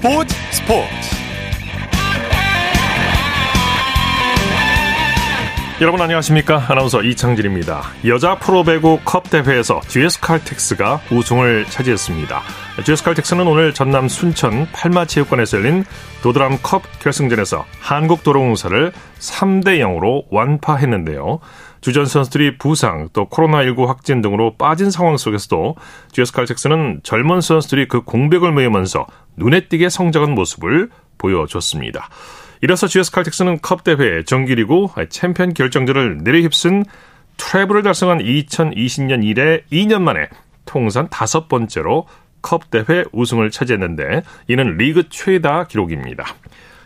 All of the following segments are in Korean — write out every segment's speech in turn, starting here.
스포츠 스포츠. 여러분 안녕하십니까? 아나운서 이창진입니다. 여자 프로배구 컵 대회에서 GS 칼텍스가 우승을 차지했습니다. GS 칼텍스는 오늘 전남 순천 팔마체육관에서 열린 도드람 컵 결승전에서 한국도로공사를 3대 0으로 완파했는데요 주전 선수들이 부상 또 코로나19 확진 등으로 빠진 상황 속에서도 GS 칼텍스는 젊은 선수들이 그 공백을 메우면서 눈에 띄게 성장한 모습을 보여줬습니다. 이래서 GS 칼텍스는 컵 대회 정기리그 챔피언 결정전을 내리휩쓴 트래블을 달성한 2020년 이래 2년 만에 통산 다섯 번째로 컵 대회 우승을 차지했는데 이는 리그 최다 기록입니다.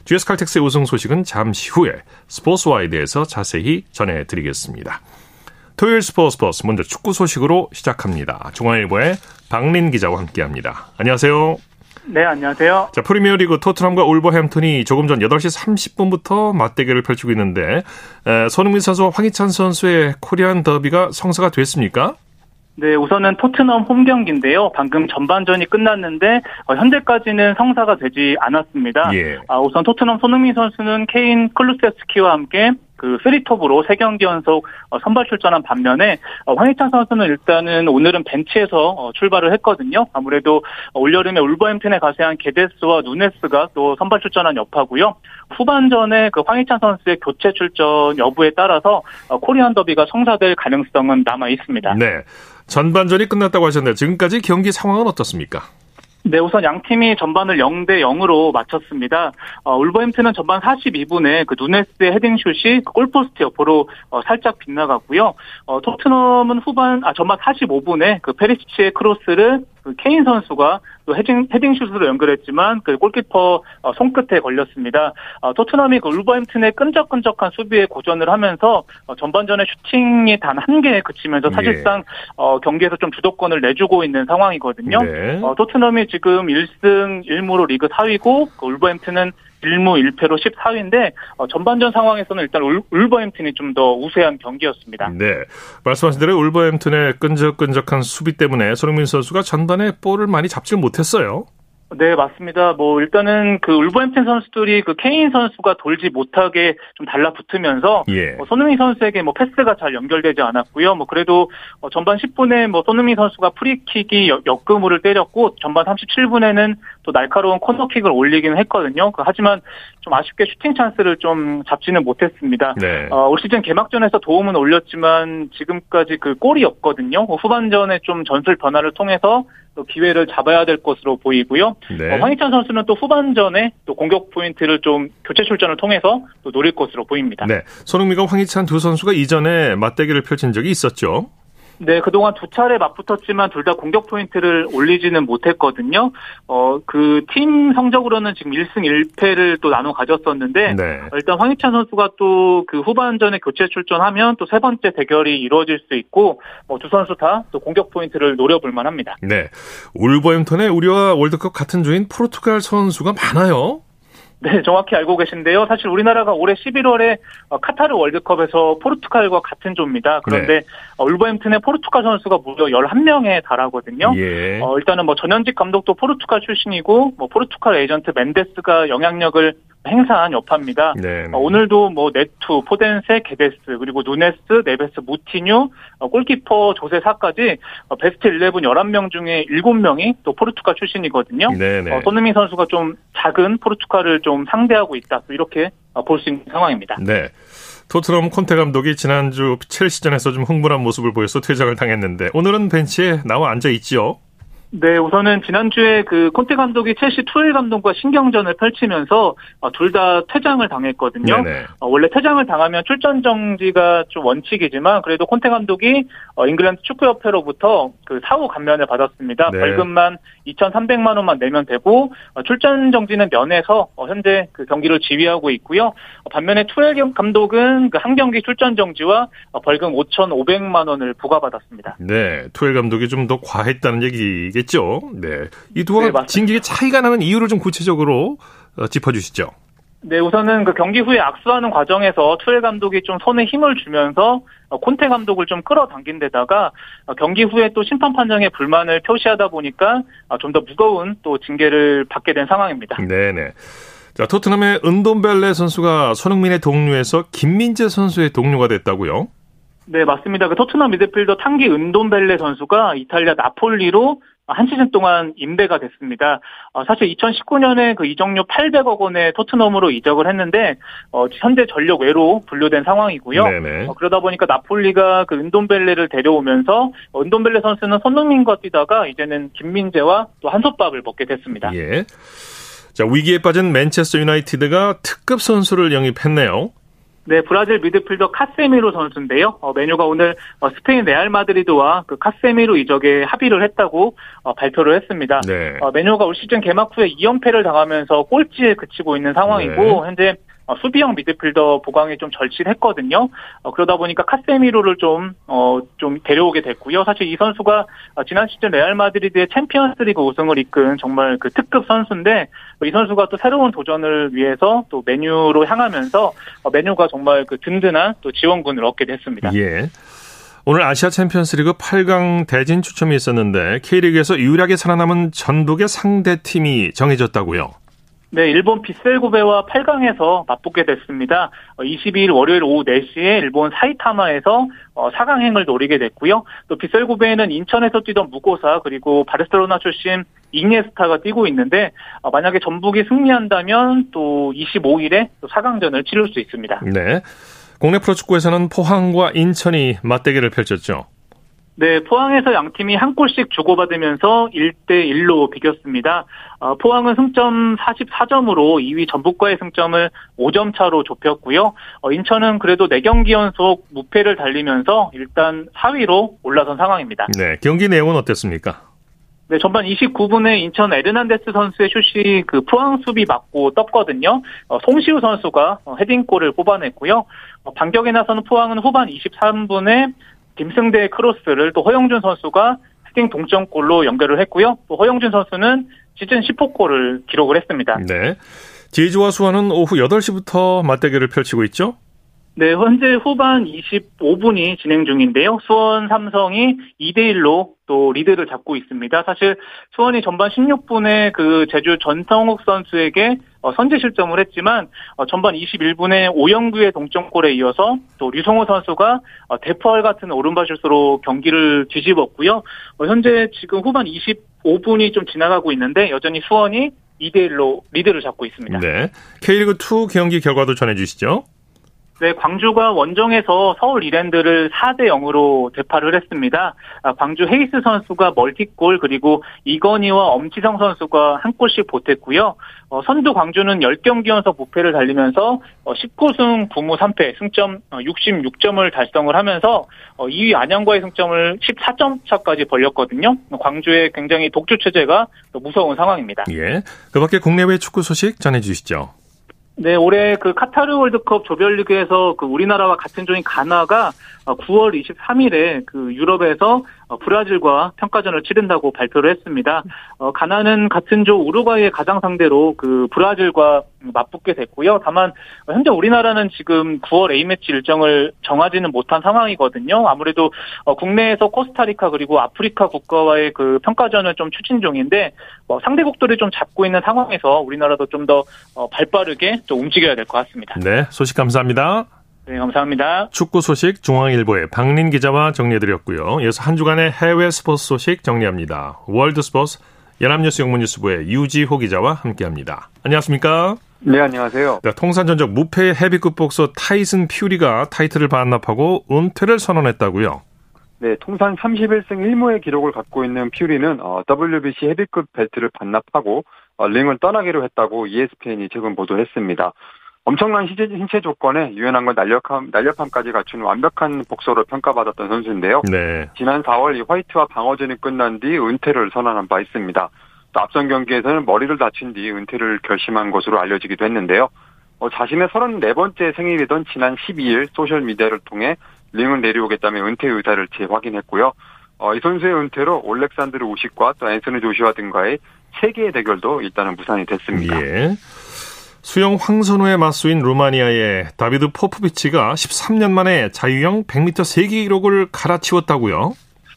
GS 칼텍스의 우승 소식은 잠시 후에 스포츠와이드에서 자세히 전해드리겠습니다. 토요일 스포츠 스포츠 먼저 축구 소식으로 시작합니다. 중앙일보의 박린 기자와 함께합니다. 안녕하세요. 네, 안녕하세요. 자, 프리미어리그 토트넘과 울버햄튼이 조금 전 8시 30분부터 맞대결을 펼치고 있는데 에, 손흥민 선수와 황희찬 선수의 코리안 더비가 성사가 됐습니까? 네, 우선은 토트넘 홈 경기인데요. 방금 전반전이 끝났는데 어, 현재까지는 성사가 되지 않았습니다. 예. 아, 우선 토트넘 손흥민 선수는 케인 클루세스키와 함께 그 3톱으로 3경기 연속 어, 선발 출전한 반면에 어, 황희찬 선수는 일단은 오늘은 벤치에서 어, 출발을 했거든요. 아무래도 올여름에 울버햄튼에 가세한 게데스와 누네스가 또 선발 출전한 여파고요. 후반전에 그 황희찬 선수의 교체 출전 여부에 따라서 코리안 더비가 성사될 가능성은 남아 있습니다. 네. 전반전이 끝났다고 하셨는데 지금까지 경기 상황은 어떻습니까? 네, 우선 양 팀이 전반을 0대 0으로 마쳤습니다. 어, 울버햄튼은 전반 42분에 그 누네스의 헤딩슛이 그 골포스트 옆으로 어, 살짝 빗나갔고요. 어, 토트넘은 후반 아 전반 45분에 그 페리시치의 크로스를 그 케인 선수가 또 헤딩 헤딩 슛으로 연결했지만 그 골키퍼 어, 손끝에 걸렸습니다. 어, 토트넘이 그 울버햄튼의 끈적끈적한 수비에 고전을 하면서 어, 전반전에 슈팅이 단 한 개에 그치면서 사실상 어, 경기에서 좀 주도권을 내주고 있는 상황이거든요. 네. 어, 토트넘이 지금 1승 1무로 리그 4위고 그 울버햄튼은 1무 1패로 14위인데 어, 전반전 상황에서는 일단 울, 울버햄튼이 좀 더 우세한 경기였습니다. 네. 말씀하신 대로 울버햄튼의 끈적끈적한 수비 때문에 손흥민 선수가 전반에 볼을 많이 잡질 못했어요. 네, 맞습니다. 뭐 일단은 그 울버햄튼 선수들이 그 케인 선수가 돌지 못하게 좀 달라붙으면서 예. 어, 손흥민 선수에게 뭐 패스가 잘 연결되지 않았고요. 뭐 그래도 어, 전반 10분에 뭐 손흥민 선수가 프리킥이 옆- 옆그물을 때렸고 전반 37분에는 또 날카로운 코너킥을 올리기는 했거든요. 그 하지만 좀 아쉽게 슈팅 찬스를 좀 잡지는 못했습니다. 네. 어, 올 시즌 개막전에서 도움은 올렸지만 지금까지 그 골이 없거든요. 어, 후반전에 좀 전술 변화를 통해서 또 기회를 잡아야 될 것으로 보이고요. 네. 어, 황희찬 선수는 또 후반전에 또 공격 포인트를 좀 교체 출전을 통해서 또 노릴 것으로 보입니다. 네. 손흥민과 황희찬 두 선수가 이전에 맞대결을 펼친 적이 있었죠. 네, 그동안 두 차례 맞붙었지만 둘 다 공격 포인트를 올리지는 못했거든요. 어, 그 팀 성적으로는 지금 1승 1패를 또 나눠 가졌었는데 네. 어, 일단 황희찬 선수가 또 그 후반전에 교체 출전하면 또 세 번째 대결이 이루어질 수 있고 뭐 두 선수 다 또 공격 포인트를 노려볼 만합니다. 네. 울버햄튼의 우리와 월드컵 같은 조인 포르투갈 선수가 많아요. 네, 정확히 알고 계신데요. 사실 우리나라가 올해 11월에 어, 카타르 월드컵에서 포르투갈과 같은 조입니다. 그런데 어, 울버햄튼의 포르투갈 선수가 무려 11명에 달하거든요. 예. 어, 일단은 뭐 전현직 감독도 포르투갈 출신이고 뭐 포르투갈 에이전트 멘데스가 영향력을 행사한 여파입니다. 네. 어, 오늘도 뭐 네투, 포덴세, 게데스, 그리고 누네스, 네베스, 무티뉴, 어, 골키퍼 조세사까지 어, 베스트 11 11명 중에 7명이 또 포르투갈 출신이거든요. 네네. 어, 손흥민 선수가 좀 작은 포르투갈을 좀 상대하고 있다. 또 이렇게 어, 볼수 있는 상황입니다. 네. 토트넘 콘테 감독이 지난주 첼시전에서 좀 흥분한 모습을 보여서 퇴장을 당했는데 오늘은 벤치에 나와 앉아 있지요. 네, 우선은 지난주에 그 콘테 감독이 첼시 투엘 감독과 신경전을 펼치면서 어, 둘다 퇴장을 당했거든요. 네네. 어, 원래 퇴장을 당하면 출전 정지가 좀 원칙이지만 그래도 콘테 감독이 어, 잉글랜드 축구협회로부터 그 사후 감면을 받았습니다. 네. 벌금만 2,300만 원만 내면 되고 어, 출전 정지는 면해서 어, 현재 그 경기를 지휘하고 있고요. 어, 반면에 투엘 감독은 그 한 경기 출전 정지와 어, 벌금 5,500만 원을 부과받았습니다. 네. 투엘 감독이 좀 더 과했다는 얘기 겠죠. 네. 이 두가 네. 징계의 차이가 나는 이유를 좀 구체적으로 어, 짚어주시죠. 네, 우선은 그 경기 후에 악수하는 과정에서 투엘 감독이 좀 손에 힘을 주면서 어, 콘테 감독을 좀 끌어당긴 데다가 어, 경기 후에 또 심판 판정에 불만을 표시하다 보니까 어, 좀더 무거운 또 징계를 받게 된 상황입니다. 네네. 자, 토트넘의 은돈벨레 선수가 손흥민의 동료에서 김민재 선수의 동료가 됐다고요? 네, 맞습니다. 그 토트넘 미드필더 탕기 은돈벨레 선수가 이탈리아 나폴리로 한 시즌 동안 임대가 됐습니다. 어, 사실 2019년에 그 이적료 800억 원의 토트넘으로 이적을 했는데 어, 현재 전력 외로 분류된 상황이고요. 어, 그러다 보니까 나폴리가 그 은돈벨레를 데려오면서 은돈벨레 선수는 손흥민과 뛰다가 이제는 김민재와 또 한솥밥을 먹게 됐습니다. 예. 자 위기에 빠진 맨체스터 유나이티드가 특급 선수를 영입했네요. 네, 브라질 미드필더 카세미로 선수인데요. 어, 메뉴가 오늘 어, 스페인 레알 마드리드와 그 카세미로 이적에 합의를 했다고 어, 발표를 했습니다. 네. 어, 메뉴가 올 시즌 개막 후에 2연패를 당하면서 꼴찌에 그치고 있는 상황이고 네. 현재 어, 수비형 미드필더 보강이 좀 절실했거든요. 어, 그러다 보니까 카세미로를 좀, 어, 좀 데려오게 됐고요. 사실 이 선수가 어, 지난 시즌 레알 마드리드의 챔피언스 리그 우승을 이끈 정말 그 특급 선수인데 이 선수가 또 새로운 도전을 위해서 또 맨유로 향하면서 어, 맨유가 정말 그 든든한 또 지원군을 얻게 됐습니다. 예. 오늘 아시아 챔피언스 리그 8강 대진 추첨이 있었는데 K리그에서 유일하게 살아남은 전북의 상대 팀이 정해졌다고요. 네, 일본 빗셀고베와 8강에서 맞붙게 됐습니다. 22일 어, 월요일 오후 4시에 일본 사이타마에서 4강행을 어, 노리게 됐고요. 또 빗셀고베는 인천에서 뛰던 무고사 그리고 바르셀로나 출신 잉예스타가 뛰고 있는데 어, 만약에 전북이 승리한다면 또 25일에 또 4강전을 치를 수 있습니다. 네. 국내 프로축구에서는 포항과 인천이 맞대결을 펼쳤죠. 네, 포항에서 양 팀이 한 골씩 주고받으면서 1대 1로 비겼습니다. 어, 포항은 승점 44점으로 2위 전북과의 승점을 5점 차로 좁혔고요. 어, 인천은 그래도 4경기 연속 무패를 달리면서 일단 4위로 올라선 상황입니다. 네, 경기 내용은 어땠습니까? 네, 전반 29분에 인천 에르난데스 선수의 슛이 그 포항 수비 맞고 떴거든요. 어, 송시우 선수가 어, 헤딩골을 뽑아냈고요. 어, 반격에 나서는 포항은 후반 23분에 김승대의 크로스를 또 허용준 선수가 헤딩 동점골로 연결을 했고요. 또 허영준 선수는 시즌 10호 골을 기록을 했습니다. 네. 제주와 수원은 오후 8시부터 맞대결을 펼치고 있죠? 네, 현재 후반 25분이 진행 중인데요. 수원 삼성이 2대1로 또 리드를 잡고 있습니다. 사실 수원이 전반 16분에 그 제주 전성욱 선수에게 어, 선제 실점을 했지만 어, 전반 21분에 오영규의 동점골에 이어서 또 류성호 선수가 어, 대포알 같은 오른발 슛으로 경기를 뒤집었고요. 현재 지금 후반 25분이 좀 지나가고 있는데 여전히 수원이 2대1로 리드를 잡고 있습니다. 네. K리그2 경기 결과도 전해주시죠. 네, 광주가 원정에서 서울 이랜드를 4대 0으로 대파를 했습니다. 아, 광주 헤이스 선수가 멀티골 그리고 이건희와 엄지성 선수가 한 골씩 보탰고요. 어, 선두 광주는 10경기 연속 무패를 달리면서 19승 9무 3패 승점 66점을 어, 달성을 하면서 2위 어, 안양과의 승점을 14점 차까지 벌렸거든요. 광주의 굉장히 독주 체제가 무서운 상황입니다. 예. 그 밖에 국내외 축구 소식 전해 주시죠. 네, 올해 그 카타르 월드컵 조별리그에서 그 우리나라와 같은 조인 가나가 9월 23일에 그 유럽에서 브라질과 평가전을 치른다고 발표를 했습니다. 어, 가나는 같은 조 우루과이의 가장 상대로 그 브라질과 맞붙게 됐고요. 다만 현재 우리나라는 지금 9월 A매치 일정을 정하지는 못한 상황이거든요. 아무래도 어, 국내에서 코스타리카 그리고 아프리카 국가와의 그 평가전을 좀 추진 중인데 뭐 상대국들이 좀 잡고 있는 상황에서 우리나라도 좀더 어, 발빠르게 좀 움직여야 될 것 같습니다. 네, 소식 감사합니다. 네, 감사합니다. 축구 소식 중앙일보의 박린 기자와 정리해드렸고요. 이어서 한 주간의 해외 스포츠 소식 정리합니다. 월드 스포츠 연합뉴스 영문뉴스부의 유지호 기자와 함께합니다. 안녕하십니까? 네, 안녕하세요. 네, 통산 전적 무패 헤비급 복서 타이슨 퓨리가 타이틀을 반납하고 은퇴를 선언했다고요? 네, 통산 31승 1무의 기록을 갖고 있는 퓨리는 어, WBC 헤비급 벨트를 반납하고 어, 링을 떠나기로 했다고 ESPN이 최근 보도했습니다. 엄청난 신체 조건에 유연한 걸 날렵함, 날렵함까지 갖춘 완벽한 복서로 평가받았던 선수인데요. 네. 지난 4월 이 화이트와 방어전이 끝난 뒤 은퇴를 선언한 바 있습니다. 또 앞선 경기에서는 머리를 다친 뒤 은퇴를 결심한 것으로 알려지기도 했는데요. 어, 자신의 34번째 생일이던 지난 12일 소셜미디어를 통해 링을 내려오겠다며 은퇴 의사를 재확인했고요. 어, 이 선수의 은퇴로 올렉산드르 우식과 또 앤서니 조시와 등과의 세계의 대결도 일단은 무산이 됐습니다. 예. 수영 황선우의 맞수인 루마니아의 다비드 포프비치가 13년 만에 자유형 100m 세계 기록을 갈아치웠다고요?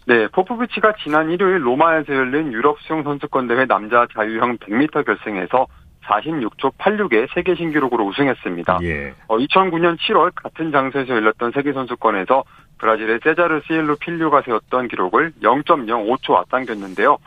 네, 포포비치가 지난 일요일 로마에서 열린 유럽 수영 선수권 대회 남자 자유형 100m 결승에서 46초 86의 세계 신기록으로 우승했습니다. 예. 어, 2009년 7월 같은 장소에서 열렸던 세계 선수권에서 브라질의 세자르 시엘로 필류가 세웠던 기록을 0.05초 앞당겼는데요.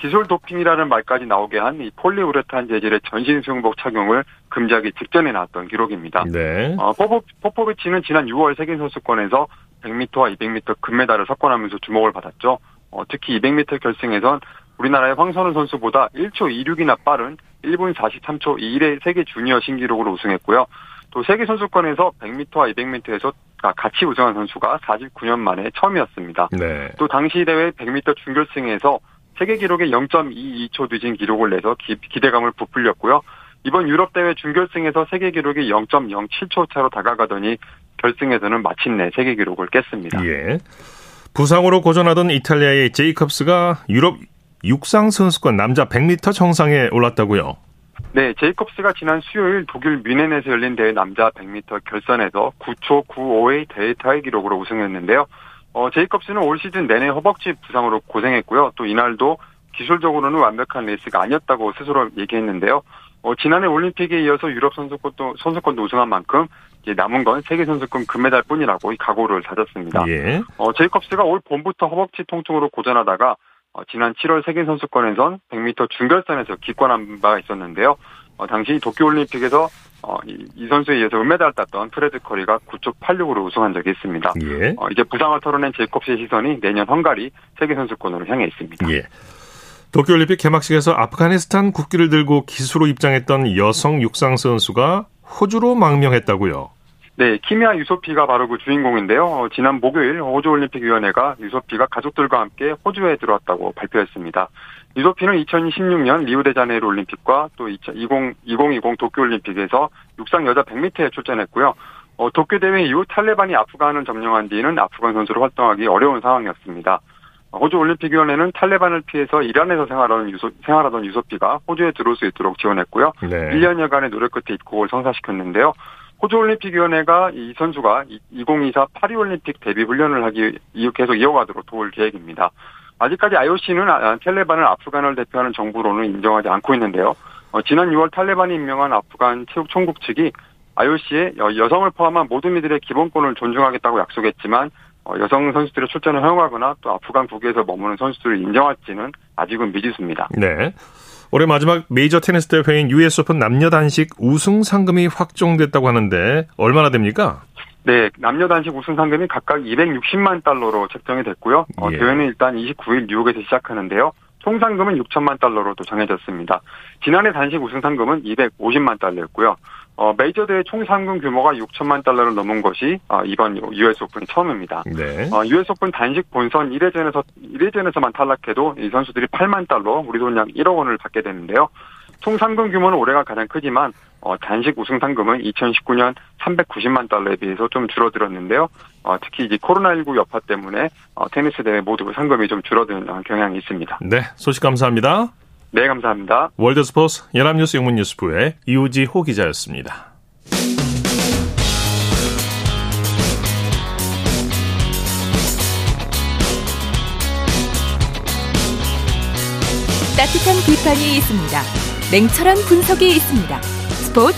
기술 도핑이라는 말까지 나오게 한 이 폴리우레탄 재질의 전신 수영복 착용을 금지하기 직전에 나왔던 기록입니다. 네. 어, 포포, 포포비치는 지난 6월 세계 선수권에서 100m와 200m 금메달을 석권하면서 주목을 받았죠. 어, 특히 200m 결승에선 우리나라의 황선우 선수보다 1초 26이나 빠른 1분 43초 2일의 세계 주니어 신기록으로 우승했고요. 또 세계 선수권에서 100m와 200m에서 같이 우승한 선수가 49년 만에 처음이었습니다. 네. 또 당시 대회 100m 준결승에서 세계 기록의 0.22초 늦은 기록을 내서 기, 대감을 부풀렸고요. 이번 유럽 대회 준결승에서 세계 기록이 0.07초 차로 다가가더니 결승에서는 마침내 세계 기록을 깼습니다. 예. 부상으로 고전하던 이탈리아의 제이컵스가 유럽 육상 선수권 남자 100m 정상에 올랐다고요? 네, 제이컵스가 지난 수요일 독일 뮌헨에서 열린 대회 남자 100m 결선에서 9초 95의 대회 타이 기록으로 우승했는데요. 어, 제이컵스는 올 시즌 내내 허벅지 부상으로 고생했고요. 또 이날도 기술적으로는 완벽한 레이스가 아니었다고 스스로 얘기했는데요. 어, 지난해 올림픽에 이어서 유럽 선수권도 선수권도 우승한 만큼 이제 남은 건 세계 선수권 금메달 뿐이라고 이 각오를 다졌습니다. 예. 어, 제이컵스가 올 봄부터 허벅지 통증으로 고전하다가 어, 지난 7월 세계 선수권에선 100m 준결선에서 기권한 바가 있었는데요. 어, 당시 도쿄올림픽에서 어, 이, 이 선수에 의해서 은메달을 땄던 프레드 커리가 9초 86으로 우승한 적이 있습니다. 예. 어, 이제 부상을 털어낸 제이콥스의 시선이 내년 헝가리 세계 선수권으로 향해 있습니다. 예. 도쿄올림픽 개막식에서 아프가니스탄 국기를 들고 기수로 입장했던 여성 육상 선수가 호주로 망명했다고요. 네, 키미아 유소피가 바로 그 주인공인데요. 어, 지난 목요일 호주올림픽위원회가 유소피가 가족들과 함께 호주에 들어왔다고 발표했습니다. 유소피는 2016년 리우데자네이루 올림픽과 또 2020, 2020 도쿄올림픽에서 육상 여자 100m에 출전했고요. 어, 도쿄 대회 이후 탈레반이 아프간을 점령한 뒤는 아프간 선수로 활동하기 어려운 상황이었습니다. 호주 올림픽위원회는 탈레반을 피해서 이란에서 생활하던, 유소, 생활하던 유소피가 호주에 들어올 수 있도록 지원했고요. 네. 1년여간의 노력 끝에 입국을 성사시켰는데요. 호주 올림픽위원회가 이 선수가 2024 파리올림픽 데뷔 훈련을 하기 계속 이어가도록 도울 계획입니다. 아직까지 IOC는 아, 탈레반을 아프간을 대표하는 정부로는 인정하지 않고 있는데요. 어, 지난 6월 탈레반이 임명한 아프간 체육 총국 측이 IOC에 여성을 포함한 모든 이들의 기본권을 존중하겠다고 약속했지만 어, 여성 선수들의 출전을 허용하거나 또 아프간 국외에서 머무는 선수들을 인정할지는 아직은 미지수입니다. 네. 올해 마지막 메이저 테니스 대회인 US 오픈 남녀 단식 우승 상금이 확정됐다고 하는데 얼마나 됩니까? 네, 남녀 단식 우승 상금이 각각 260만 달러로 책정이 됐고요. 어, 예. 대회는 일단 29일 뉴욕에서 시작하는데요. 총 상금은 6천만 달러로 또 정해졌습니다. 지난해 단식 우승 상금은 250만 달러였고요. 어, 메이저 대회 총 상금 규모가 6천만 달러를 넘은 것이 어, 이번 US 오픈이 처음입니다. 네. 어, US 오픈 단식 본선 1회전에서 1회전에서만 탈락해도 이 선수들이 8만 달러, 우리 돈 약 1억 원을 받게 되는데요. 총 상금 규모는 올해가 가장 크지만 어, 단식 우승 상금은 2019년 390만 달러에 비해서 좀 줄어들었는데요. 어, 특히 이제 코로나19 여파 때문에 어, 테니스 대회 모두 상금이 좀 줄어드는 경향이 있습니다. 네, 소식 감사합니다. 네, 감사합니다. 월드스포츠 연합뉴스 영문뉴스부의 이우지 호 기자였습니다. 따뜻한 비판이 있습니다. 냉철한 분석이 있습니다. 스포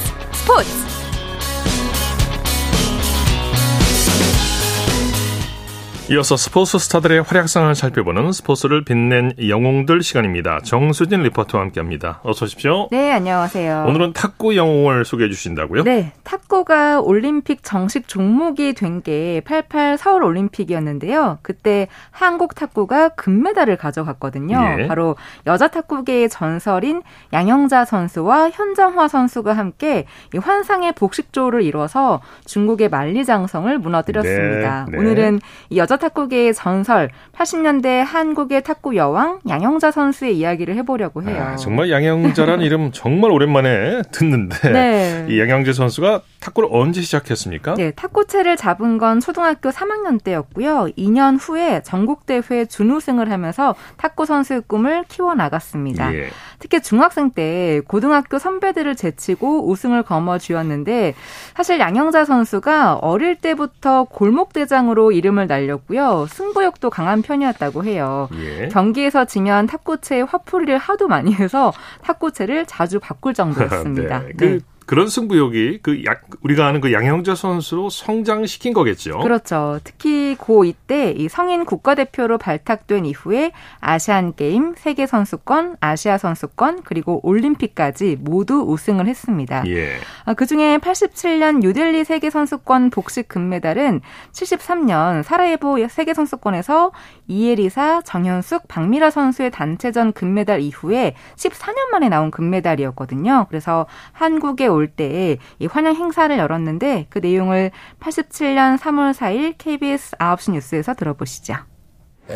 이어서 스포츠 스타들의 활약상을 살펴보는 스포츠를 빛낸 영웅들 시간입니다. 정수진 리포터와 함께합니다. 어서 오십시오. 네, 안녕하세요. 오늘은 탁구 영웅을 소개해 주신다고요? 네, 탁구가 올림픽 정식 종목이 된 게 88 서울 올림픽이었는데요. 그때 한국 탁구가 금메달을 가져갔거든요. 예. 바로 여자 탁구계의 전설인 양영자 선수와 현정화 선수가 함께 이 환상의 복식조를 이뤄서 중국의 만리장성을 무너뜨렸습니다. 네, 네. 오늘은 이 여자 탁구계의 전설 80년대 한국의 탁구 여왕 양영자 선수의 이야기를 해보려고 아, 해요. 아, 정말 양영자란 이름 정말 오랜만에 듣는데 네. 이 양영자 선수가 탁구를 언제 시작했습니까? 네, 탁구채를 잡은 건 초등학교 3학년 때였고요. 2년 후에 전국대회 준우승을 하면서 탁구 선수의 꿈을 키워나갔습니다. 예. 특히 중학생 때 고등학교 선배들을 제치고 우승을 거머쥐었는데 사실 양영자 선수가 어릴 때부터 골목대장으로 이름을 날렸고요. 승부욕도 강한 편이었다고 해요. 예. 경기에서 지면 탁구채에 화풀이를 하도 많이 해서 탁구채를 자주 바꿀 정도였습니다. 네. 그 네. 그런 승부욕이 그 약, 우리가 아는 그 양형자 선수로 성장시킨 거겠죠. 그렇죠. 특히 고2 때이 성인 국가대표로 발탁된 이후에 아시안 게임, 세계 선수권, 아시아 선수권, 그리고 올림픽까지 모두 우승을 했습니다. 예. 아, 그 중에 87년 뉴델리 세계 선수권 복식 금메달은 73년 사라예보 세계 선수권에서 이에리사, 정현숙, 박미라 선수의 단체전 금메달 이후에 14년 만에 나온 금메달이었거든요. 그래서 한국의 올때 환영 행사를 열었는데 그 내용을 87년 3월 4일 KBS 9시 뉴스에서 들어보시죠.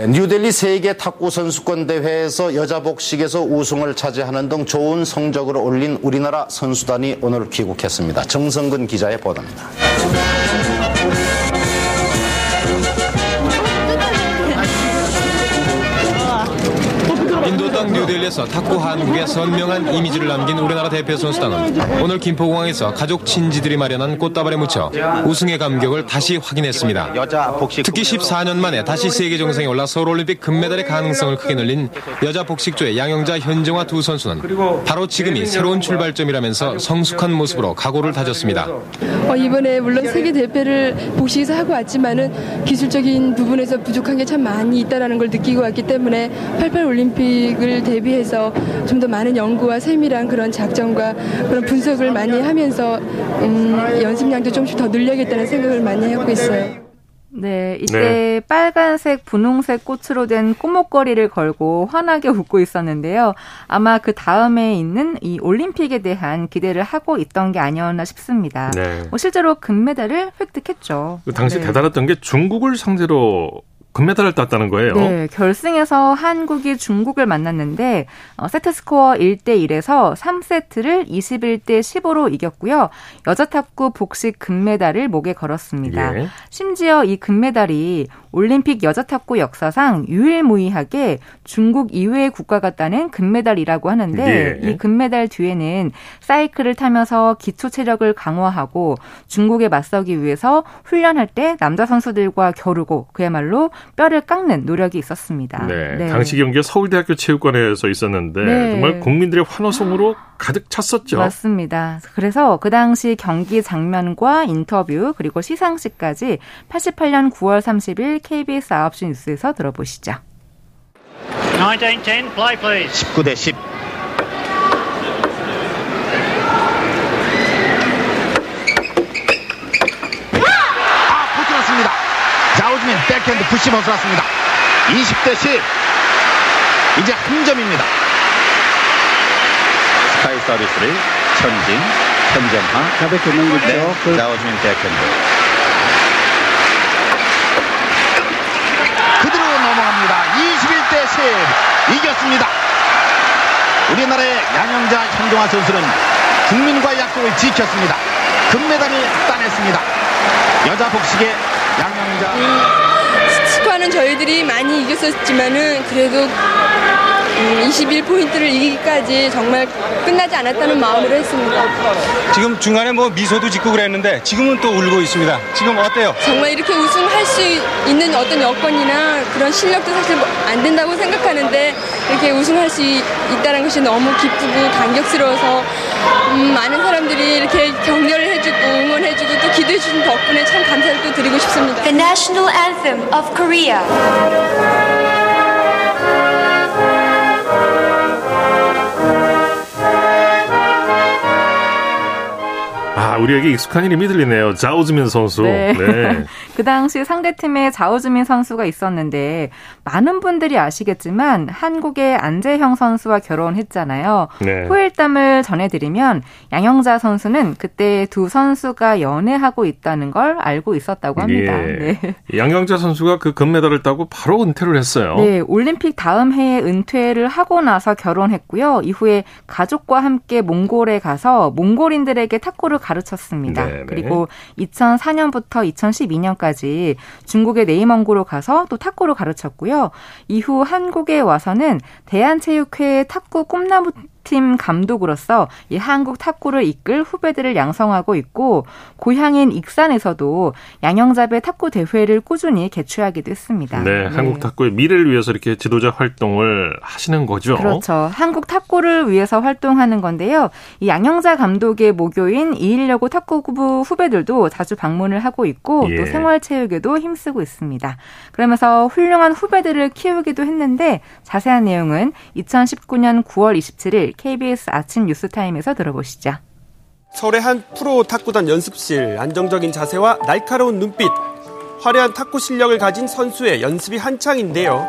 뉴델리 세계 탁구 선수권 대회에서 여자 복식에서 우승을 차지하는 등 좋은 성적을 올린 우리나라 선수단이 오늘 귀국했습니다. 정성근 기자의 보도입니다. 뉴델리에서 탁구 한국의 선명한 이미지를 남긴 우리나라 대표 선수단은 오늘 김포공항에서 가족 친지들이 마련한 꽃다발에 묻혀 우승의 감격을 다시 확인했습니다. 특히 14년 만에 다시 세계 정상에 올라 서울올림픽 금메달의 가능성을 크게 늘린 여자 복식조의 양영자 현정화 두 선수는 바로 지금이 새로운 출발점이라면서 성숙한 모습으로 각오를 다졌습니다. 어, 이번에 물론 세계 대회를 복식에서 하고 왔지만은 기술적인 부분에서 부족한 게 참 많이 있다라는 걸 느끼고 왔기 때문에 88 올림픽을 대 비해서 좀 더 많은 연구와 세밀한 그런 작전과 그런 분석을 많이 하면서 음, 연습량도 좀씩 더 늘려야겠다는 생각을 많이 하고 있어요. 네, 이때 네. 빨간색, 분홍색 꽃으로 된 꽃목걸이를 걸고 환하게 웃고 있었는데요. 아마 그 다음에 있는 이 올림픽에 대한 기대를 하고 있던 게 아니었나 싶습니다. 네. 뭐 실제로 금메달을 획득했죠. 그 당시 네. 대단했던 게 중국을 상대로 금메달을 땄다는 거예요. 네, 결승에서 한국이 중국을 만났는데 어, 세트 스코어 1대 1에서 3세트를 21대 15로 이겼고요. 여자 탁구 복식 금메달을 목에 걸었습니다. 예. 심지어 이 금메달이 올림픽 여자 탁구 역사상 유일무이하게 중국 이외의 국가가 따낸 금메달이라고 하는데 예. 이 금메달 뒤에는 사이클을 타면서 기초 체력을 강화하고 중국에 맞서기 위해서 훈련할 때 남자 선수들과 겨루고 그야말로 뼈를 깎는 노력이 있었습니다. 네. 네. 당시 경기가 서울대학교 체육관에서 있었는데 네. 정말 국민들의 환호성으로 가득 찼었죠. 맞습니다. 그래서 그 당시 경기 장면과 인터뷰 그리고 시상식까지 88년 9월 30일 KBS 9시 뉴스에서 들어보시죠. 1910 play please. 19대 10. 자오즈민 백핸드 푸시 벗어났습니다. 20대 10. 이제 한 점입니다. 스카이 서비스를 천징, 현정화. 가볍게 넘겼죠. 네, 그... 자오즈민 백핸드. 그대로 넘어갑니다. 21대 10. 이겼습니다. 우리나라의 양영자, 현정화 선수는 국민과의 약속을 지켰습니다. 금메달을 따냈습니다. 여자 복식의 양양자. 음, 스코어는 저희들이 많이 이겼었지만은 그래도 21포인트를 음, 이기기까지 정말 끝나지 않았다는 마음으로 했습니다. 지금 중간에 뭐 미소도 짓고 그랬는데 지금은 또 울고 있습니다. 지금 어때요? 정말 이렇게 우승할 수 있는 어떤 여건이나 그런 실력도 사실 뭐안 된다고 생각하는데 이렇게 우승할 수 있다는 것이 너무 기쁘고 감격스러워서 음, 많은 사람들이 이렇게 격려를 해주고 응원해주고 또 기도해 주신 덕분에 참 감사를 또 드리고 싶습니다. The National Anthem of Korea. 우리에게 익숙한 이름이 들리네요. 자오즈민 선수. 네. 네. 그 당시 상대팀에 자오즈민 선수가 있었는데 많은 분들이 아시겠지만 한국의 안재형 선수와 결혼했잖아요. 네. 후일담을 전해드리면 양영자 선수는 그때 두 선수가 연애하고 있다는 걸 알고 있었다고 합니다. 예. 네. 양영자 선수가 그 금메달을 따고 바로 은퇴를 했어요. 네, 올림픽 다음 해에 은퇴를 하고 나서 결혼했고요. 이후에 가족과 함께 몽골에 가서 몽골인들에게 탁구를 가르쳐 가르 쳤습니다. 네네. 그리고 2004년부터 2012년까지 중국의 네이멍구로 가서 또 탁구를 가르쳤고요. 이후 한국에 와서는 대한체육회 탁구 꿈나무 팀 감독으로서 이 한국 탁구를 이끌 후배들을 양성하고 있고 고향인 익산에서도 양형잡의 탁구 대회를 꾸준히 개최하기도 했습니다. 네, 네, 한국 탁구의 미래를 위해서 이렇게 지도자 활동을 하시는 거죠. 그렇죠. 한국 탁구를 위해서 활동하는 건데요. 이 양형자 감독의 모교인 이일여고 탁구부 후배들도 자주 방문을 하고 있고 예. 또 생활체육에도 힘쓰고 있습니다. 그러면서 훌륭한 후배들을 키우기도 했는데 자세한 내용은 2019년 9월 27일 KBS 아침 뉴스타임에서 들어보시죠. 서울의 한 프로 탁구단 연습실, 안정적인 자세와 날카로운 눈빛, 화려한 탁구 실력을 가진 선수의 연습이 한창인데요.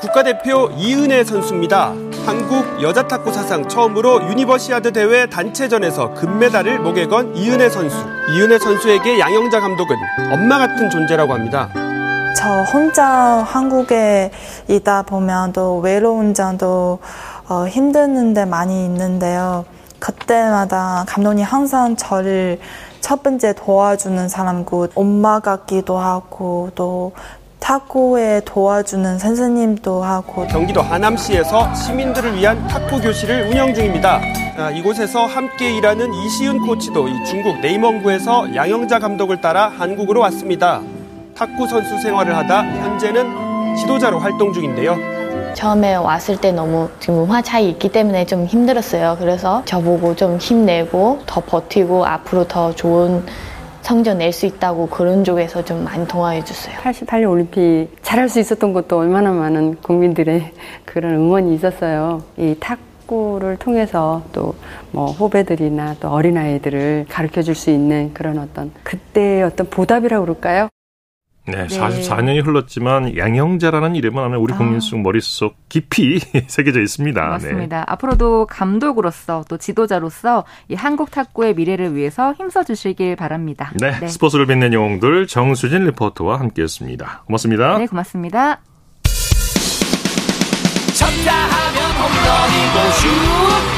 국가대표 이은혜 선수입니다. 한국 여자 탁구 사상 처음으로 유니버시아드 대회 단체전에서 금메달을 목에 건 이은혜 선수. 이은혜 선수에게 양영자 감독은 엄마 같은 존재라고 합니다. 저 혼자 한국에 있다 보면 또 외로운 점도 어, 힘드는데 많이 있는데요. 그때마다 감독님 항상 저를 첫 번째 도와주는 사람고 엄마 같기도 하고 또 탁구에 도와주는 선생님도 하고 경기도 하남시에서 시민들을 위한 탁구 교실을 운영 중입니다. 아, 이곳에서 함께 일하는 이시은 코치도 이 중국 네이멍구에서 양영자 감독을 따라 한국으로 왔습니다. 탁구 선수 생활을 하다 현재는 지도자로 활동 중인데요. 처음에 왔을 때 너무 지금 문화 차이 있기 때문에 좀 힘들었어요. 그래서 저보고 좀 힘내고 더 버티고 앞으로 더 좋은 성적 낼 수 있다고 그런 쪽에서 좀 많이 동화해 줬어요. 88년 올림픽 잘할 수 있었던 것도 얼마나 많은 국민들의 그런 응원이 있었어요. 이 탁구를 통해서 또 뭐 후배들이나 또 어린아이들을 가르쳐 줄 수 있는 그런 어떤 그때의 어떤 보답이라고 그럴까요? 네, 44년이 흘렀지만 양형자라는 이름은 아마 우리 국민 속 아. 머릿속 깊이 새겨져 있습니다. 네. 맞습니다. 네. 앞으로도 감독으로서 또 지도자로서 이 한국 탁구의 미래를 위해서 힘써 주시길 바랍니다. 네, 네, 스포츠를 빛낸 영웅들 정수진 리포터와 함께했습니다. 고맙습니다. 네, 고맙습니다. 쳤다 하면 홈런이고 슛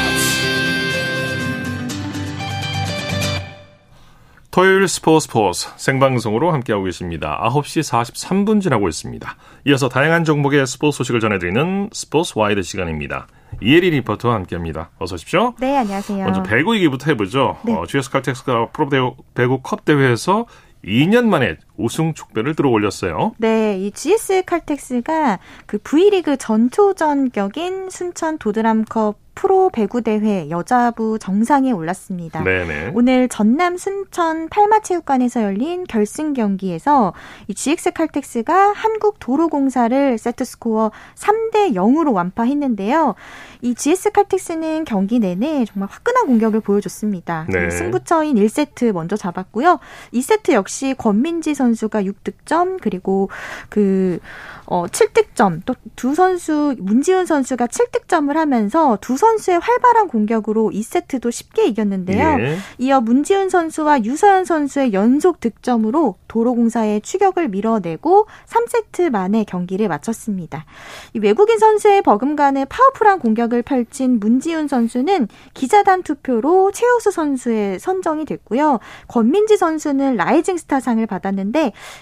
토요일 스포츠 스포츠 생방송으로 함께하고 계십니다. 9시 43분 지나고 있습니다. 이어서 다양한 종목의 스포츠 소식을 전해드리는 스포츠 와이드 시간입니다. 이혜리 리포터와 함께합니다. 어서 오십시오. 네, 안녕하세요. 먼저 배구 얘기부터 해보죠. 네. 어, GS 칼텍스가 프로 배구 컵 대회에서 2년 만에 우승 축배를 들어 올렸어요. 네, 이 GS 칼텍스가 그 V리그 전초전 격인 순천 도드람컵 프로 배구 대회 여자부 정상에 올랐습니다. 네네. 오늘 전남 순천 팔마체육관에서 열린 결승 경기에서 이 GX 칼텍스가 한국 도로공사를 세트 스코어 3대 0으로 완파했는데요. 이 GS 칼텍스는 경기 내내 정말 화끈한 공격을 보여줬습니다. 네. 승부처인 1세트 먼저 잡았고요. 2세트 역시 권민지 선수 가 6득점 그리고 그 어, 7득점, 또 두 선수, 문지훈 선수가 7득점을 하면서 두 선수의 활발한 공격으로 2세트도 쉽게 이겼는데요. 예. 이어 문지훈 선수와 유서연 선수의 연속 득점으로 도로공사의 추격을 밀어내고 3세트 만에 경기를 마쳤습니다. 이 외국인 선수의 버금가는 파워풀한 공격을 펼친 문지윤 선수는 기자단 투표로 최우수 선수에 선정이 됐고요. 권민지 선수는 라이징 스타상을 받았는데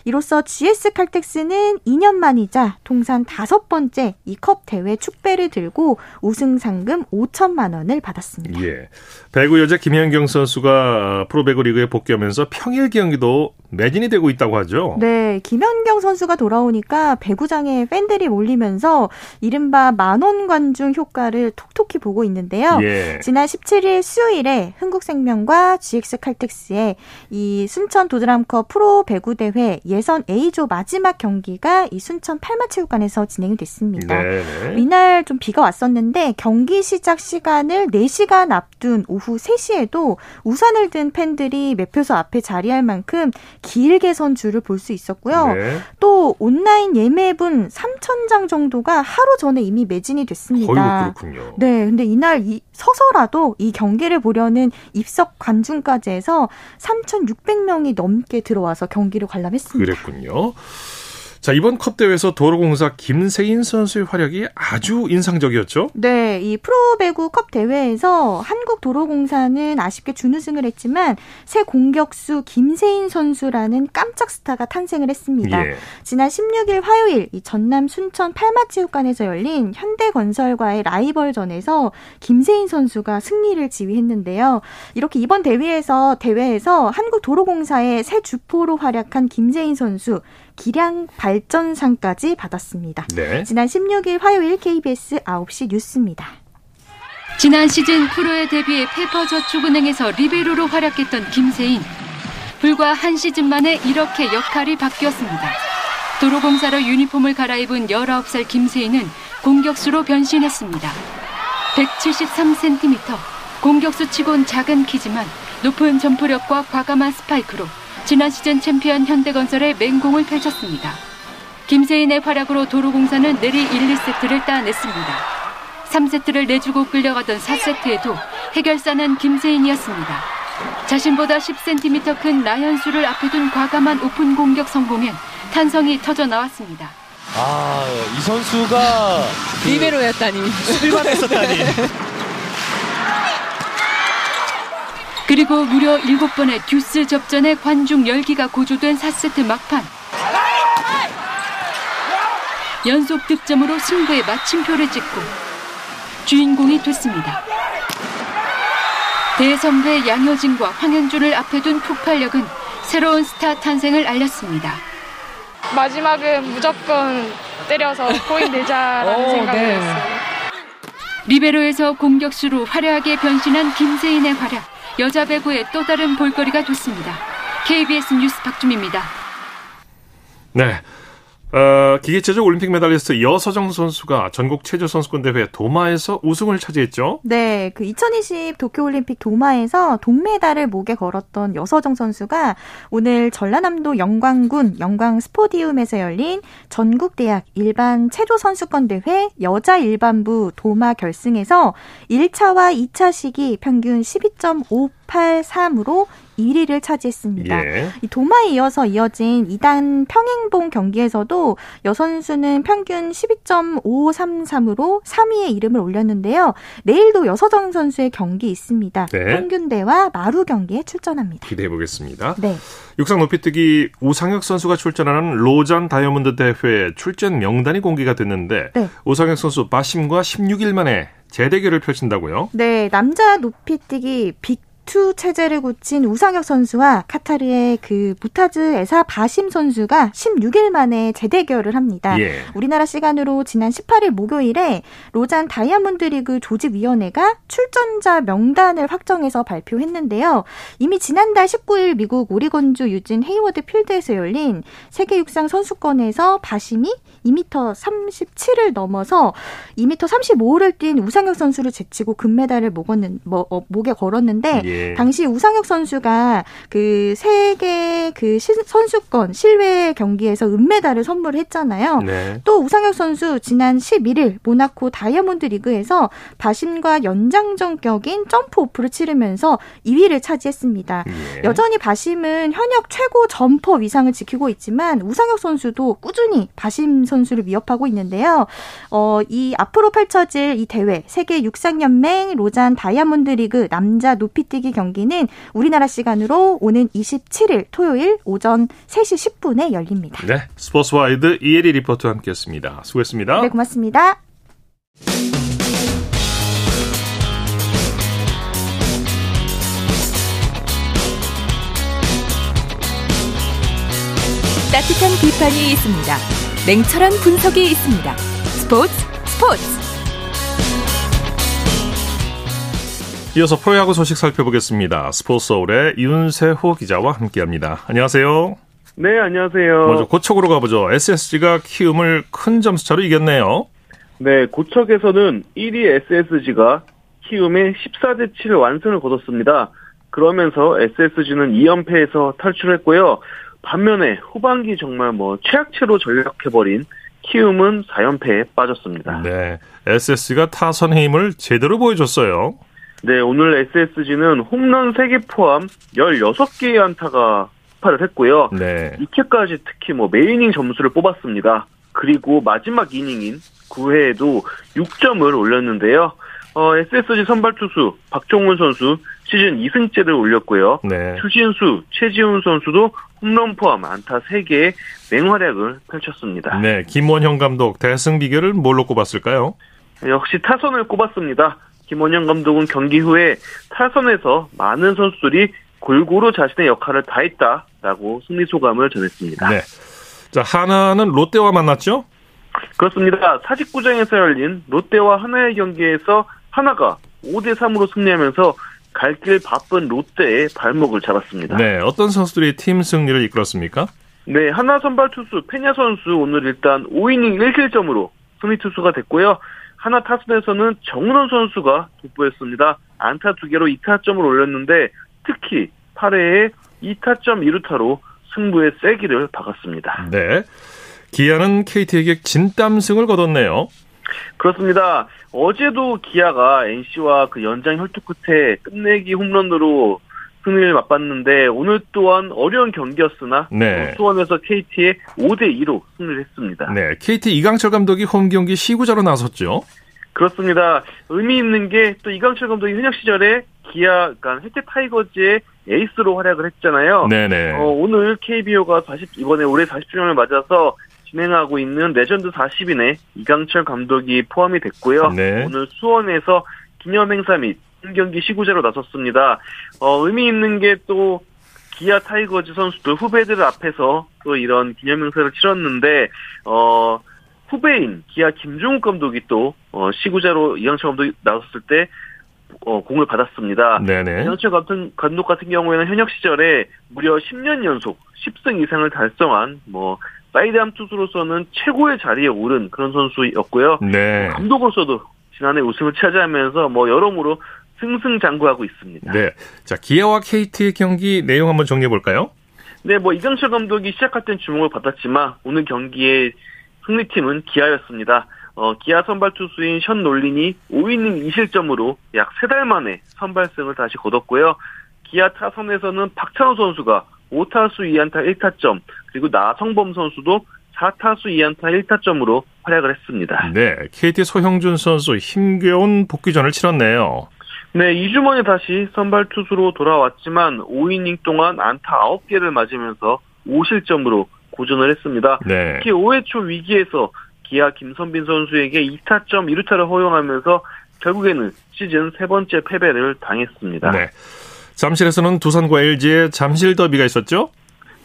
이로써 GS 칼텍스는 2년 만이자 통산 다섯 번째 이 컵 대회 축배를 들고 우승 상금 5천만 원을 받았습니다. 예. 배구 여자 김연경 선수가 프로배구 리그에 복귀하면서 평일 경기도 매진이 되고 있다고 하죠. 네, 김현경 선수가 돌아오니까 배구장에 팬들이 몰리면서 이른바 만원 관중 효과를 톡톡히 보고 있는데요. 예. 지난 17일 수요일에 흥국생명과 GX 칼텍스의 이 순천 도드람컵 프로 배구 대회 예선 A조 마지막 경기가 이 순천 팔마체육관에서 진행이 됐습니다. 네네. 이날 좀 비가 왔었는데 경기 시작 시간을 4시간 앞둔 오후 3시에도 우산을 든 팬들이 매표소 앞에 자리할 만큼 길게 선 줄을 볼 수 있었고요. 네. 또 온라인 예매분 3천 장 정도가 하루 전에 이미 매진이 됐습니다. 그렇군요. 네, 근데 이날 이 서서라도 이 경기를 보려는 입석 관중까지 해서 3,600명이 넘게 들어와서 경기를 관람했습니다. 그랬군요. 자, 이번 컵 대회에서 도로공사 김세인 선수의 활약이 아주 인상적이었죠? 네, 이 프로배구 컵 대회에서 한국 도로공사는 아쉽게 준우승을 했지만 새 공격수 김세인 선수라는 깜짝 스타가 탄생을 했습니다. 예. 지난 16일 화요일 이 전남 순천 팔마체육관에서 열린 현대건설과의 라이벌전에서 김세인 선수가 승리를 지휘했는데요. 이렇게 이번 대회에서 대회에서 한국 도로공사의 새 주포로 활약한 김세인 선수 기량 발전상까지 받았습니다. 네. 지난 16일 화요일 KBS 9시 뉴스입니다. 지난 시즌 프로에 데뷔해 페퍼저축은행에서 리베로로 활약했던 김세인. 불과 한 시즌 만에 이렇게 역할이 바뀌었습니다. 도로공사로 유니폼을 갈아입은 19살 김세인은 공격수로 변신했습니다. 173cm, 공격수 치곤 작은 키지만 높은 점프력과 과감한 스파이크로 지난 시즌 챔피언 현대건설의 맹공을 펼쳤습니다. 김세인의 활약으로 도로공사는 내리 1, 2세트를 따냈습니다. 3세트를 내주고 끌려가던 4세트에도 해결사는 김세인이었습니다. 자신보다 10cm 큰 나현수를 앞에 둔 과감한 오픈 공격 성공엔 탄성이 터져 나왔습니다. 아, 이 선수가 그 리베로였다니. 수비만 했었다니. 그리고 무려 7번의 듀스 접전에 관중 열기가 고조된 4세트 막판. 연속 득점으로 승부에 마침표를 찍고 주인공이 됐습니다. 대선배 양효진과 황현주를 앞에 둔 폭발력은 새로운 스타 탄생을 알렸습니다. 마지막은 무조건 때려서 포인 내자라는 오, 생각을 네. 했어요. 리베로에서 공격수로 화려하게 변신한 김세인의 활약. 여자 배구의 또 다른 볼거리가 됐습니다. KBS 뉴스 박주미입니다. 네. 어, 기계체조 올림픽 메달리스트 여서정 선수가 전국 체조 선수권 대회 도마에서 우승을 차지했죠. 네, 그 2020 도쿄 올림픽 도마에서 동메달을 목에 걸었던 여서정 선수가 오늘 전라남도 영광군 영광 스포디움에서 열린 전국 대학 일반 체조 선수권 대회 여자 일반부 도마 결승에서 1차와 2차 시기 평균 12.583으로 1위를 차지했습니다. 예. 이 도마에 이어서 이어진 2단 평행봉 경기에서도 여선수는 평균 12.533으로 3위에 이름을 올렸는데요. 내일도 여서정 선수의 경기 있습니다. 네. 평균대와 마루 경기에 출전합니다. 기대해 보겠습니다. 네. 육상 높이뛰기 우상혁 선수가 출전하는 로잔 다이아몬드 대회 출전 명단이 공개가 됐는데 네. 우상혁 선수 마심과 16일 만에 재대결을 펼친다고요? 네, 남자 높이뛰기 빅 투 체제를 굳힌 우상혁 선수와 카타르의 그 무타즈 에사 바심 선수가 16일 만에 재대결을 합니다. 예. 우리나라 시간으로 지난 18일 목요일에 로잔 다이아몬드 리그 조직위원회가 출전자 명단을 확정해서 발표했는데요. 이미 지난달 19일 미국 오리건주 유진 헤이워드 필드에서 열린 세계 육상 선수권에서 바심이 2m 37을 넘어서 2m 35를 뛴 우상혁 선수를 제치고 금메달을 목었는, 뭐, 어, 목에 걸었는데 예. 당시 우상혁 선수가 그 세계 그 시, 선수권 실외 경기에서 은메달을 선물했잖아요. 네. 또 우상혁 선수 지난 11일 모나코 다이아몬드 리그에서 바심과 연장전 격인 점프 오프를 치르면서 2위를 차지했습니다. 예. 여전히 바심은 현역 최고 점퍼 위상을 지키고 있지만 우상혁 선수도 꾸준히 바심 선수를 위협하고 있는데요. 어, 이 앞으로 펼쳐질 이 대회 세계 육상연맹 로잔 다이아몬드 리그 남자 높이뛰기 경기는 우리나라 시간으로 오는 27일 토요일 오전 3시 10분에 열립니다. 네, 스포츠와이드 이혜리 리포터와 함께했습니다. 수고했습니다. 네, 고맙습니다. 따뜻한 비판이 있습니다. 냉철한 분석이 있습니다. 스포츠 스포츠. 이어서 프로야구 소식 살펴보겠습니다. 스포츠 서울의 윤세호 기자와 함께합니다. 안녕하세요. 네, 안녕하세요. 먼저 고척으로 가보죠. SSG가 키움을 큰 점수차로 이겼네요. 네, 고척에서는 1위 SSG가 키움의 14대 7 완승을 거뒀습니다. 그러면서 SSG는 2연패에서 탈출했고요. 반면에 후반기 정말 뭐 최악체로 전락해버린 키움은 4연패에 빠졌습니다. 네. SSG가 타선의 힘을 제대로 보여줬어요. 네, 오늘 SSG는 홈런 3개 포함 16개의 안타가 폭발을 했고요. 네. 2회까지 특히 뭐 메이닝 점수를 뽑았습니다. 그리고 마지막 이닝인 9회에도 6점을 올렸는데요. 어, SSG 선발 투수 박종훈 선수 시즌 2승째를 올렸고요. 네. 추신수, 최지훈 선수도 홈런 포함 안타 3개의 맹활약을 펼쳤습니다. 네, 김원형 감독 대승 비결을 뭘로 꼽았을까요? 역시 타선을 꼽았습니다. 김원형 감독은 경기 후에 타선에서 많은 선수들이 골고루 자신의 역할을 다했다라고 승리 소감을 전했습니다. 네. 자, 하나는 롯데와 만났죠? 그렇습니다. 사직구장에서 열린 롯데와 하나의 경기에서 하나가 5대 3으로 승리하면서 갈 길 바쁜 롯데의 발목을 잡았습니다. 네, 어떤 선수들이 팀 승리를 이끌었습니까? 네, 하나 선발 투수 페냐 선수 오늘 일단 5이닝 1실점으로 승리 투수가 됐고요. 하나 타순에서는 정은원 선수가 돋보였습니다. 안타 두 개로 2타점을 올렸는데 특히 8회에 2타점 2루타로 승부의 세기를 박았습니다. 네. 기아는 KT에게 진땀승을 거뒀네요. 그렇습니다. 어제도 기아가 NC와 그 연장 혈투 끝에 끝내기 홈런으로 승리를 맛봤는데 오늘 또한 어려운 경기였으나 네. 수원에서 KT의 5대 2로 승리를 했습니다. 네, KT 이강철 감독이 홈 경기 시구자로 나섰죠. 그렇습니다. 의미 있는 게 또 이강철 감독이 현역 시절에 기아, 그러니까 해태 타이거즈의 에이스로 활약을 했잖아요. 네네. 어, 오늘 KBO가 40 이번에 올해 40주년을 맞아서 진행하고 있는 레전드 40인에 이강철 감독이 포함이 됐고요. 네. 오늘 수원에서 기념 행사 및 경기 시구자로 나섰습니다. 어, 의미 있는 게 또 기아 타이거즈 선수들 후배들 앞에서 또 이런 기념행사를 치렀는데 어, 후배인 기아 김종국 감독이 또 어, 시구자로 이강철 감독이 나섰을 때 어, 공을 받았습니다. 네네. 이강철 감독, 감독 같은 경우에는 현역 시절에 무려 10년 연속 10승 이상을 달성한 뭐 사이드암 투수로서는 최고의 자리에 오른 그런 선수였고요. 네. 감독으로서도 지난해 우승을 차지하면서 뭐 여러모로 승승장구하고 있습니다. 네. 자, 기아와 KT의 경기 내용 한번 정리해 볼까요? 네, 뭐 이강철 감독이 시작할 땐 주목을 받았지만 오늘 경기의 승리팀은 기아였습니다. 어, 기아 선발 투수인 션 놀린이 5이닝 2실점으로 약 3달 만에 선발승을 다시 거뒀고요. 기아 타선에서는 박찬호 선수가 5타수 2안타 1타점, 그리고 나성범 선수도 4타수 2안타 1타점으로 활약을 했습니다. 네, KT 소형준 선수 힘겨운 복귀전을 치렀네요. 네, 2주 만에 다시 선발 투수로 돌아왔지만 5이닝 동안 안타 9개를 맞으면서 5실점으로 고전을 했습니다. 네. 특히 5회 초 위기에서 기아 김선빈 선수에게 2타점 2루타를 허용하면서 결국에는 시즌 세 번째 패배를 당했습니다. 네. 잠실에서는 두산과 LG의 잠실 더비가 있었죠?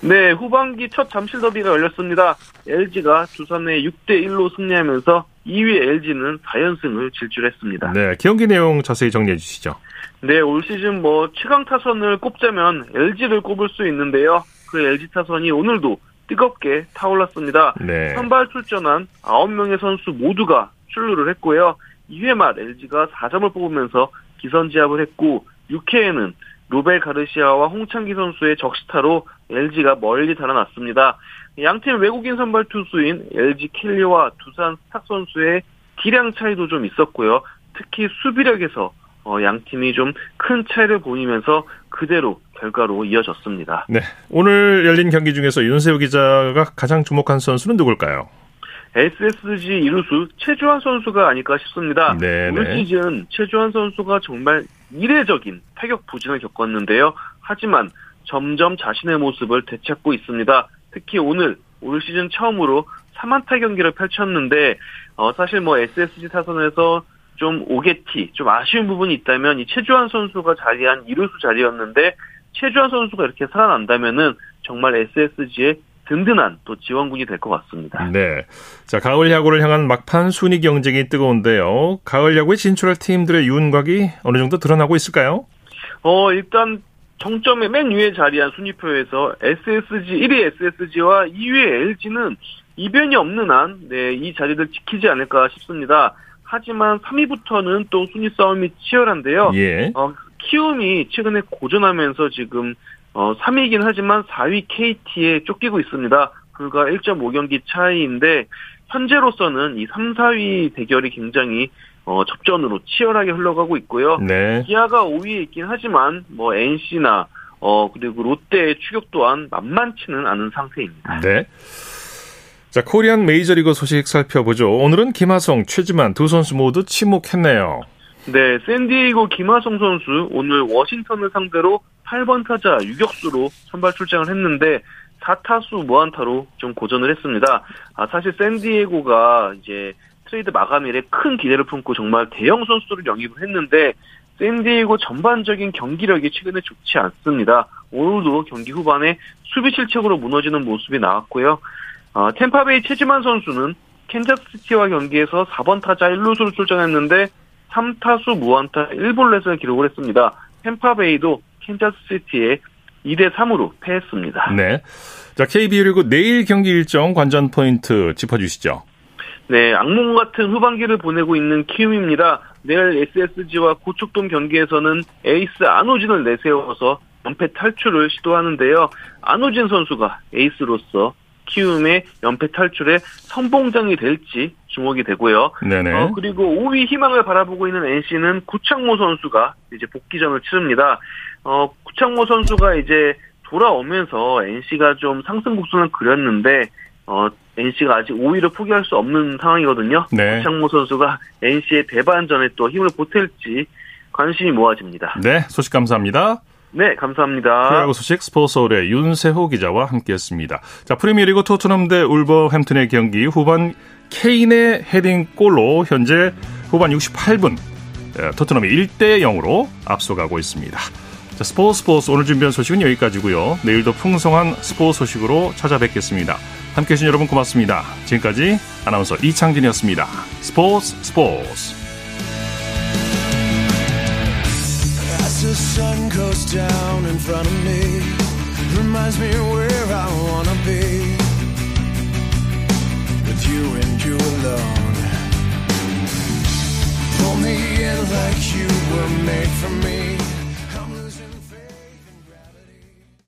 네, 후반기 첫 잠실 더비가 열렸습니다. LG가 두산에 6대 1로 승리하면서 2위 LG는 4연승을 질주했습니다. 네, 경기 내용 자세히 정리해 주시죠. 네, 올 시즌 뭐 최강 타선을 꼽자면 LG를 꼽을 수 있는데요. 그 LG 타선이 오늘도 뜨겁게 타올랐습니다. 네. 선발 출전한 9명의 선수 모두가 출루를 했고요. 2회 말 LG가 4점을 뽑으면서 기선제압을 했고 6회에는 로벨 가르시아와 홍창기 선수의 적시타로 LG가 멀리 달아났습니다. 양팀 외국인 선발 투수인 LG 킬리와 두산 스탁 선수의 기량 차이도 좀 있었고요. 특히 수비력에서 어, 양 팀이 좀 큰 차이를 보이면서 그대로 결과로 이어졌습니다. 네. 오늘 열린 경기 중에서 윤세호 기자가 가장 주목한 선수는 누굴까요? SSG 이루수 최주환 선수가 아닐까 싶습니다. 네, 올 네. 시즌 최주환 선수가 정말 이례적인 타격 부진을 겪었는데요. 하지만 점점 자신의 모습을 되찾고 있습니다. 특히 오늘 올 시즌 처음으로 3안타 경기를 펼쳤는데 어, 사실 뭐 SSG 타선에서 좀 오게티, 좀 아쉬운 부분이 있다면 이 최주환 선수가 자리한 이루수 자리였는데 최주환 선수가 이렇게 살아난다면은 정말 SSG의 든든한 또 지원군이 될 것 같습니다. 네. 자, 가을 야구를 향한 막판 순위 경쟁이 뜨거운데요. 가을 야구에 진출할 팀들의 윤곽이 어느 정도 드러나고 있을까요? 어, 일단 정점의 맨 위에 자리한 순위표에서 SSG 1위 SSG와 2위 LG는 이변이 없는 한, 네, 이 자리를 지키지 않을까 싶습니다. 하지만 3위부터는 또 순위 싸움이 치열한데요. 예. 어, 키움이 최근에 고전하면서 지금 어, 3위이긴 하지만 4위 KT에 쫓기고 있습니다. 불과 1.5경기 차이인데 현재로서는 이 3, 4위 대결이 굉장히 어, 접전으로 치열하게 흘러가고 있고요. 네. 기아가 5위에 있긴 하지만 뭐 NC나 어 그리고 롯데의 추격 또한 만만치는 않은 상태입니다. 네. 자, 코리안 메이저리그 소식 살펴보죠. 오늘은 김하성, 최지만 두 선수 모두 침묵했네요. 네, 샌디에이고 김하성 선수 오늘 워싱턴을 상대로 8번 타자 유격수로 선발 출장을 했는데 4타수 무안타로 좀 고전을 했습니다. 아, 사실 샌디에이고가 이제 트레이드 마감일에 큰 기대를 품고 정말 대형 선수들을 영입을 했는데 샌디에이고 전반적인 경기력이 최근에 좋지 않습니다. 오늘도 경기 후반에 수비 실책으로 무너지는 모습이 나왔고요. 어, 템파베이 최지만 선수는 캔자스시티와 경기에서 4번 타자 1루수로 출전했는데 3타수 무안타 1볼넷을 기록을 했습니다. 탬파베이도 캔자스시티에 2대 3으로 패했습니다. 네. 자, KBO 리그 내일 경기 일정 관전 포인트 짚어 주시죠. 네, 악몽 같은 후반기를 보내고 있는 키움입니다. 내일 SSG와 고척돔 경기에서는 에이스 안우진을 내세워서 연패 탈출을 시도하는데요. 안호진 선수가 에이스로서 키움의 연패 탈출에 선봉장이 될지 주목이 되고요. 네네. 어, 그리고 5위 희망을 바라보고 있는 NC는 구창모 선수가 이제 복귀전을 치릅니다. 어, 구창모 선수가 이제 돌아오면서 NC가 좀 상승 곡선을 그렸는데 어, NC가 아직 5위를 포기할 수 없는 상황이거든요. 네. 구창모 선수가 NC의 대반전에 또 힘을 보탤지 관심이 모아집니다. 네, 소식 감사합니다. 네, 감사합니다. 프로야구 소식 스포츠홀의 윤세호 기자와 함께했습니다. 자, 프리미어리그 토트넘 대 울버햄튼의 경기 후반 케인의 헤딩골로 현재 후반 68분 토트넘이 1대 0으로 앞서가고 있습니다. 자, 스포츠 스포츠 오늘 준비한 소식은 여기까지고요. 내일도 풍성한 스포츠 소식으로 찾아뵙겠습니다. 함께 해 주신 여러분 고맙습니다. 지금까지 아나운서 이창진이었습니다. 스포츠 스포츠 the sun goes down in front of me reminds me where I wanna be with you and you alone pull me in like you were made for